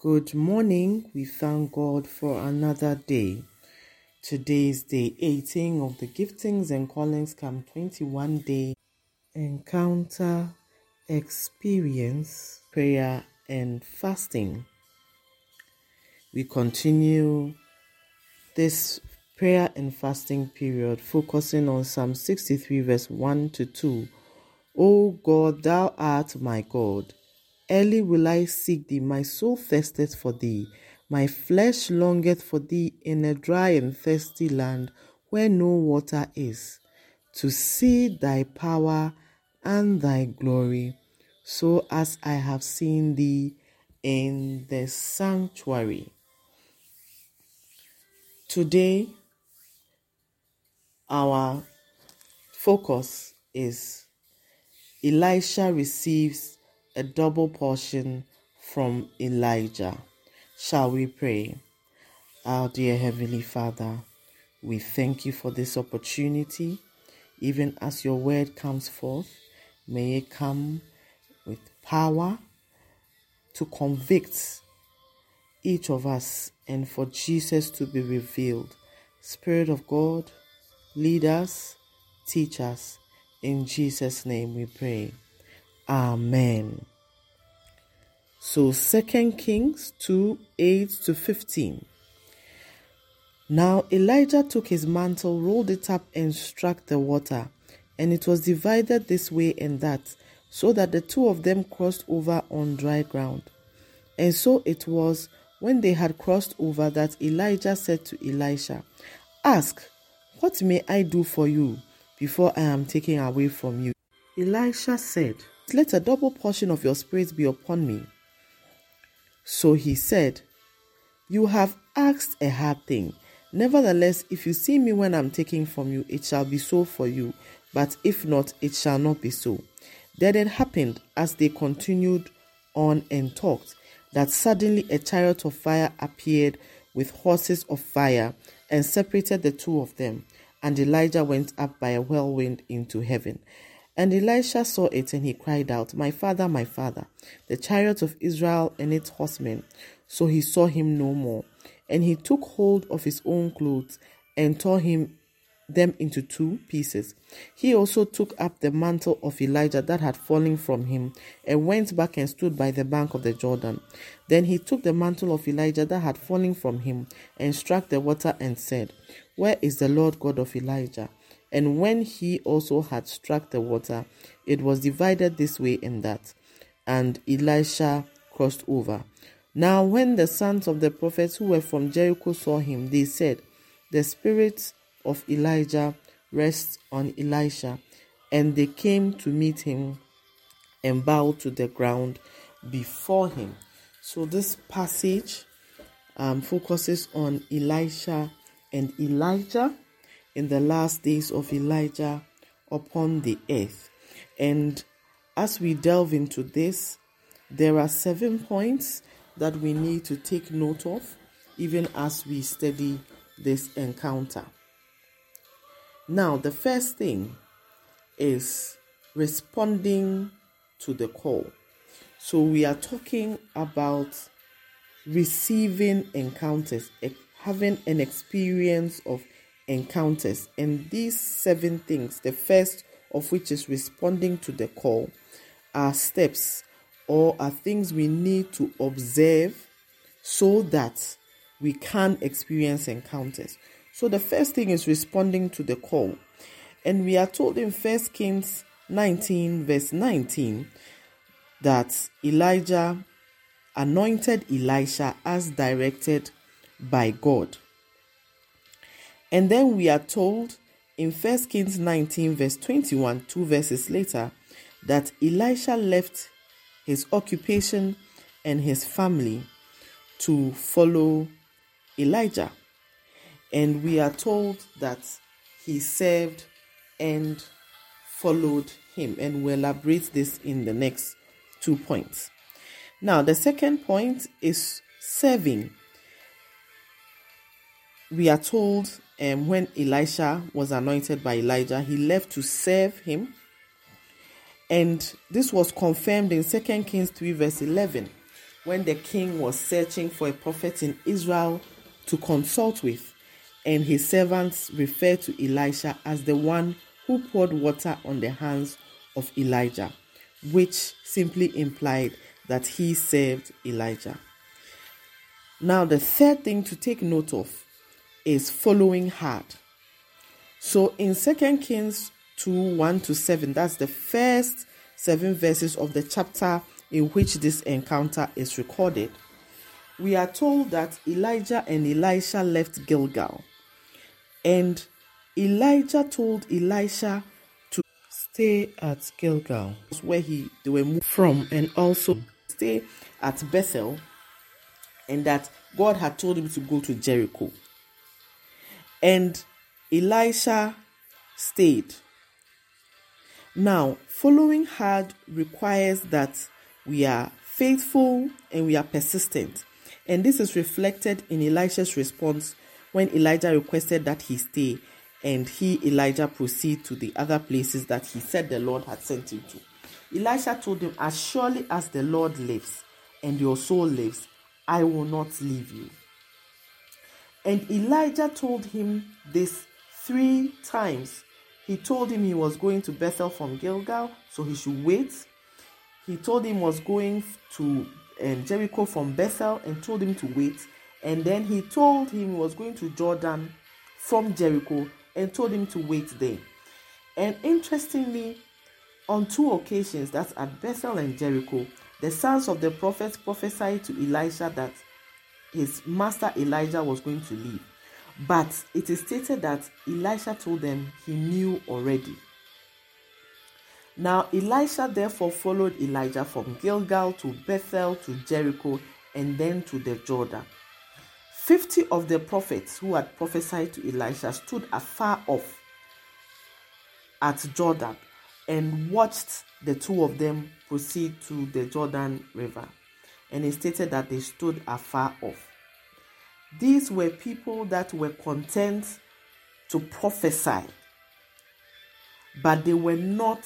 Good morning. We thank God for another day. Today is day 18 of the Giftings and Callings Camp 21 day encounter experience, prayer, and fasting. We continue this prayer and fasting period focusing on Psalm 63, verse 1 to 2. O God, thou art my God. Early will I seek thee, my soul thirsteth for thee. My flesh longeth for thee in a dry and thirsty land where no water is, to see thy power and thy glory, so as I have seen thee in the sanctuary. Today, our focus is Elisha receives a double portion from Elijah. Shall we pray? Our dear Heavenly Father, we thank you for this opportunity. Even as your word comes forth, may it come with power to convict each of us and for Jesus to be revealed. Spirit of God, lead us, teach us. In Jesus' name we pray. Amen. So 2 Kings 2 8 to 15. Now Elijah took his mantle, rolled it up, and struck the water, and it was divided this way and that, so that the two of them crossed over on dry ground. And so it was when they had crossed over that Elijah said to Elisha, Ask, what may I do for you before I am taken away from you? Elisha said, let a double portion of your spirit be upon me. So he said, You have asked a hard thing. Nevertheless, if you see me when I'm taking from you, it shall be so for you. But if not, it shall not be so. Then it happened, as they continued on and talked, that suddenly a chariot of fire appeared with horses of fire and separated the two of them. And Elijah went up by a whirlwind into heaven. And Elisha saw it, and he cried out, My father, my father, the chariot of Israel and its horsemen. So he saw him no more. And he took hold of his own clothes and tore him them into two pieces. He also took up the mantle of Elijah that had fallen from him and went back and stood by the bank of the Jordan. Then he took the mantle of Elijah that had fallen from him and struck the water and said, Where is the Lord God of Elijah? And when he also had struck the water, it was divided this way and that. And Elisha crossed over. Now, when the sons of the prophets who were from Jericho saw him, they said, The spirit of Elijah rests on Elisha. And they came to meet him and bowed to the ground before him. So, this passage um, focuses on Elisha and Elijah in the last days of Elijah upon the earth. And as we delve into this, there are seven points that we need to take note of even as we study this encounter. Now, the first thing is responding to the call. So, we are talking about receiving encounters, having an experience of encounters. And these seven things, the first of which is responding to the call, are steps or are things we need to observe so that we can experience encounters. So the first thing is responding to the call. And we are told in First Kings 19, verse 19, that Elijah anointed Elisha as directed by God. And then we are told in 1 Kings 19, verse 21, two verses later, that Elisha left his occupation and his family to follow Elijah. And we are told that he served and followed him. And we'll elaborate this in the next two points. Now, the second point is serving. We are told um, when Elisha was anointed by Elijah, he left to serve him. And this was confirmed in 2 Kings 3, verse 11, when the king was searching for a prophet in Israel to consult with, and his servants referred to Elisha as the one who poured water on the hands of Elijah, which simply implied that he served Elijah. Now, the third thing to take note of is following hard. So in 2 Kings 2 1 to 7, that's the first seven verses of the chapter in which this encounter is recorded. We are told that Elijah and Elisha left Gilgal, and Elijah told Elisha to stay at Gilgal, where he they were moved from, and also stay at Bethel, and that God had told him to go to Jericho. And Elisha stayed. Now, following hard requires that we are faithful and we are persistent. And this is reflected in Elisha's response when Elijah requested that he stay and he, Elijah, proceed to the other places that he said the Lord had sent him to. Elisha told him, As surely as the Lord lives and your soul lives, I will not leave you. And Elijah told him this three times. He told him he was going to Bethel from Gilgal, so he should wait. He told him was going to um, Jericho from Bethel and told him to wait. And then he told him he was going to Jordan from Jericho and told him to wait there. And interestingly, on two occasions, that's at Bethel and Jericho, the sons of the prophets prophesied to Elisha that his master Elijah was going to leave. But it is stated that Elisha told them he knew already. Now, Elisha therefore followed Elijah from Gilgal to Bethel to Jericho and then to the Jordan. Fifty of the prophets who had prophesied to Elisha stood afar off at Jordan and watched the two of them proceed to the Jordan River. And it stated that they stood afar off. These were people that were content to prophesy, but they were not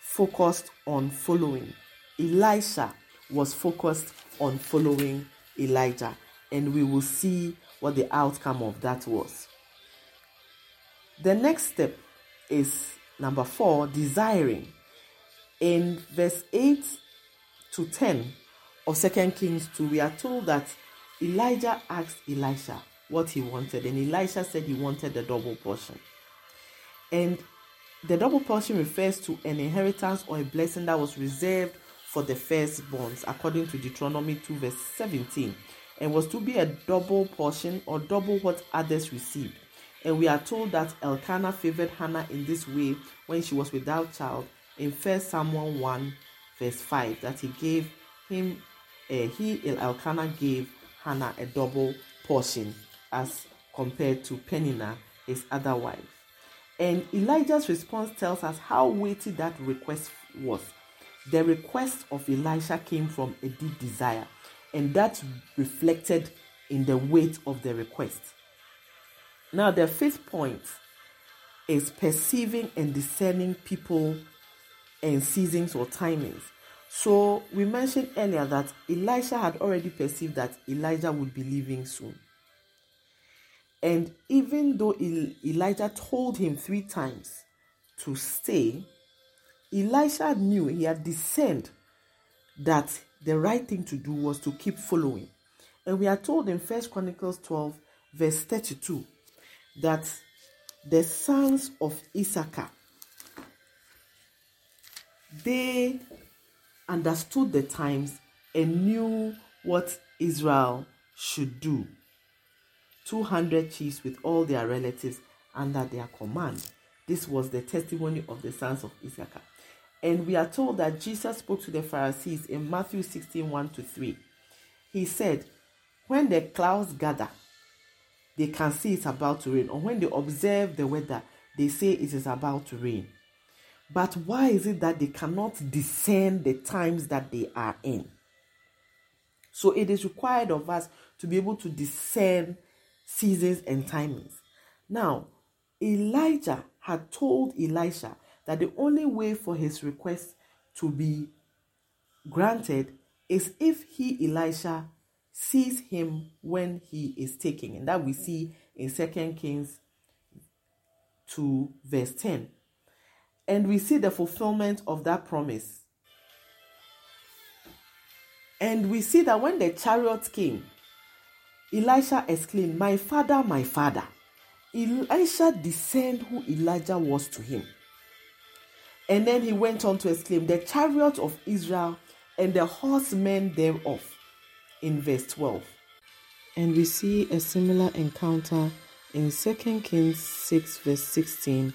focused on following. Elisha was focused on following Elijah, and we will see what the outcome of that was. The next step is number four desiring. In verse 8 to 10 of 2 Kings 2, we are told that Elijah asked Elisha what he wanted, and Elisha said he wanted the double portion. And the double portion refers to an inheritance or a blessing that was reserved for the firstborns, according to Deuteronomy 2, verse 17, and was to be a double portion or double what others received. And we are told that Elkanah favored Hannah in this way when she was without child in 1 Samuel 1, verse 5, that he gave him, uh, he, Elkanah, gave Hannah a double portion as compared to Peninnah, his other wife. And Elijah's response tells us how weighty that request was. The request of Elisha came from a deep desire, and that reflected in the weight of the request. Now, the fifth point is perceiving and discerning people and seasons or timings. So we mentioned earlier that Elisha had already perceived that Elijah would be leaving soon. And even though Elijah told him three times to stay, Elisha knew he had discerned that the right thing to do was to keep following. And we are told in First Chronicles 12, verse 32, that the sons of Issachar they understood the times and knew what Israel should do. 200 chiefs with all their relatives under their command. This was the testimony of the sons of Issachar. And we are told that Jesus spoke to the Pharisees in Matthew 16 1 to 3. He said, When the clouds gather, they can see it's about to rain, or when they observe the weather, they say it is about to rain. But why is it that they cannot discern the times that they are in? So it is required of us to be able to discern seasons and timings. Now, Elijah had told Elisha that the only way for his request to be granted is if he, Elisha, sees him when he is taking. And that we see in Second Kings 2, verse 10. And we see the fulfillment of that promise. And we see that when the chariot came, Elisha exclaimed, My father, my father. Elisha discerned who Elijah was to him. And then he went on to exclaim, The chariot of Israel and the horsemen thereof, in verse 12. And we see a similar encounter in 2 Kings 6, verse 16,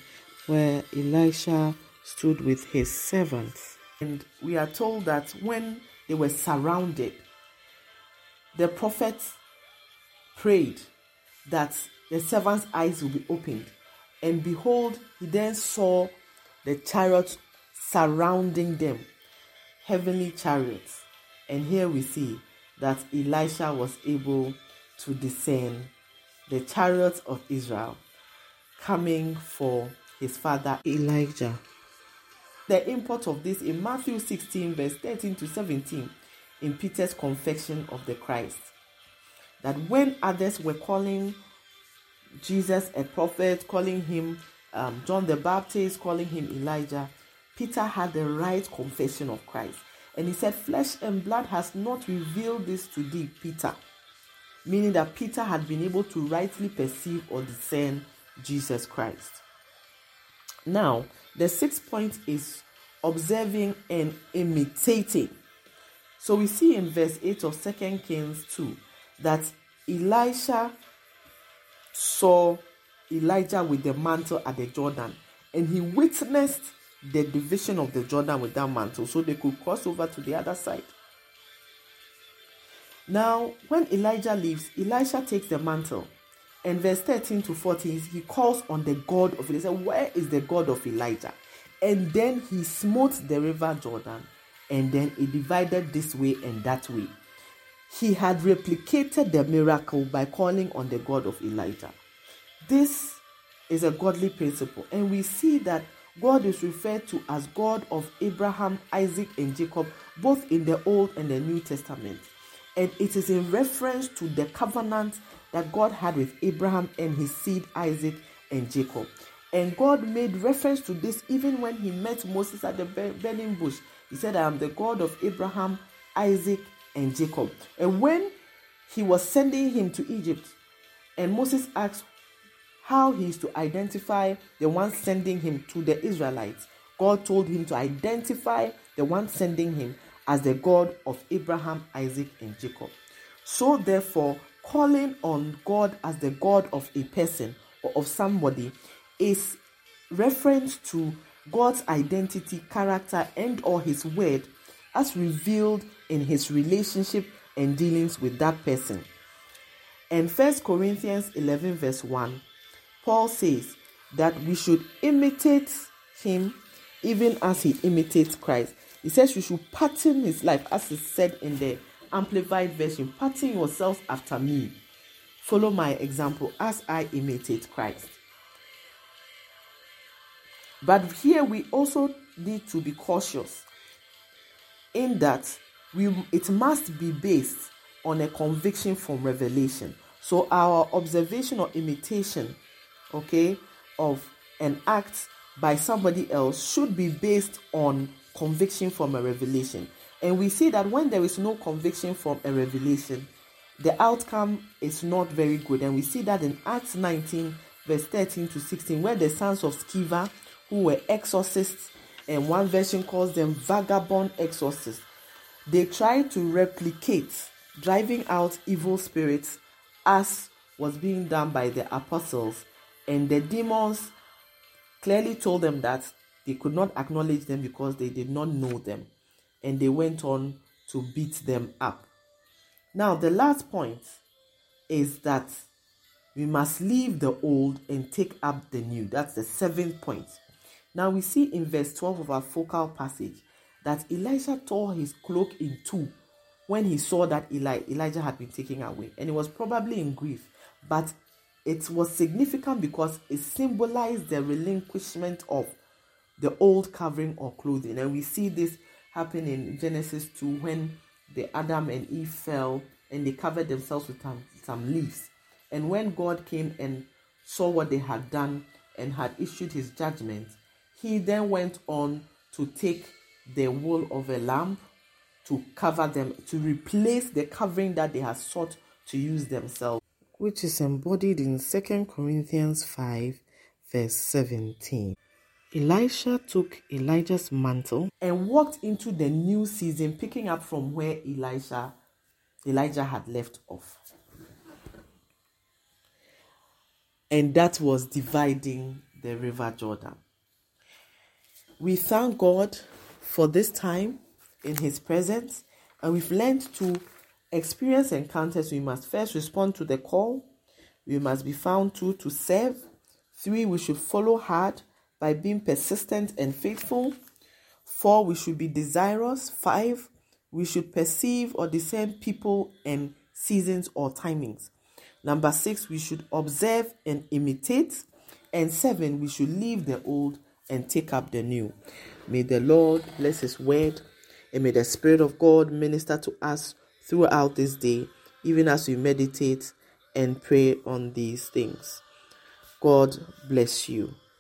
where Elisha stood with his servants. And we are told that when they were surrounded, the prophet prayed that the servant's eyes will be opened. And behold, he then saw the chariots surrounding them, heavenly chariots. And here we see that Elisha was able to discern the chariots of Israel coming for his father Elijah. The import of this in Matthew 16, verse 13 to 17, in Peter's confession of the Christ. That when others were calling Jesus a prophet, calling him um, John the Baptist, calling him Elijah, Peter had the right confession of Christ. And he said, Flesh and blood has not revealed this to thee, Peter. Meaning that Peter had been able to rightly perceive or discern Jesus Christ. Now, the sixth point is observing and imitating. So we see in verse 8 of 2 Kings 2 that Elisha saw Elijah with the mantle at the Jordan and he witnessed the division of the Jordan with that mantle so they could cross over to the other side. Now, when Elijah leaves, Elisha takes the mantle. And verse 13 to 14, he calls on the God of Elijah. Where is the God of Elijah? And then he smote the river Jordan, and then it divided this way and that way. He had replicated the miracle by calling on the God of Elijah. This is a godly principle, and we see that God is referred to as God of Abraham, Isaac, and Jacob, both in the Old and the New Testament. And it is in reference to the covenant that God had with Abraham and his seed Isaac and Jacob. And God made reference to this even when he met Moses at the burning bush. He said, I am the God of Abraham, Isaac, and Jacob. And when he was sending him to Egypt, and Moses asked how he is to identify the one sending him to the Israelites, God told him to identify the one sending him as the God of Abraham, Isaac, and Jacob. So, therefore, calling on God as the God of a person or of somebody is reference to God's identity, character, and or his word as revealed in his relationship and dealings with that person. And 1 Corinthians 11, verse 1, Paul says that we should imitate him even as he imitates Christ. He says we should pattern his life, as is said in the Amplified Version pattern yourselves after me. Follow my example as I imitate Christ. But here we also need to be cautious in that we it must be based on a conviction from revelation. So our observation or imitation, okay, of an act by somebody else should be based on conviction from a revelation. And we see that when there is no conviction from a revelation, the outcome is not very good. And we see that in Acts 19, verse 13 to 16, where the sons of Sceva, who were exorcists, and one version calls them vagabond exorcists, they tried to replicate driving out evil spirits as was being done by the apostles. And the demons clearly told them that they could not acknowledge them because they did not know them. And they went on to beat them up. Now, the last point is that we must leave the old and take up the new. That's the seventh point. Now, we see in verse 12 of our focal passage that Elisha tore his cloak in two when he saw that Eli- Elijah had been taken away. And he was probably in grief. But it was significant because it symbolized the relinquishment of the old covering or clothing. And we see this happen in Genesis 2 when the Adam and Eve fell and they covered themselves with some, some leaves. And when God came and saw what they had done and had issued his judgment, he then went on to take the wool of a lamb to cover them, to replace the covering that they had sought to use themselves, which is embodied in 2 Corinthians 5, verse 17. Elisha took Elijah's mantle and walked into the new season, picking up from where Elisha, Elijah had left off. And that was dividing the river Jordan. We thank God for this time in His presence, and we've learned to experience encounters. We must first respond to the call, we must be found to to serve. Three, we should follow hard by being persistent and faithful. Four, we should be desirous. Five, we should perceive or discern people and seasons or timings. Number six, we should observe and imitate. And seven, we should leave the old and take up the new. May the Lord bless His word and may the Spirit of God minister to us throughout this day, even as we meditate and pray on these things. God bless you.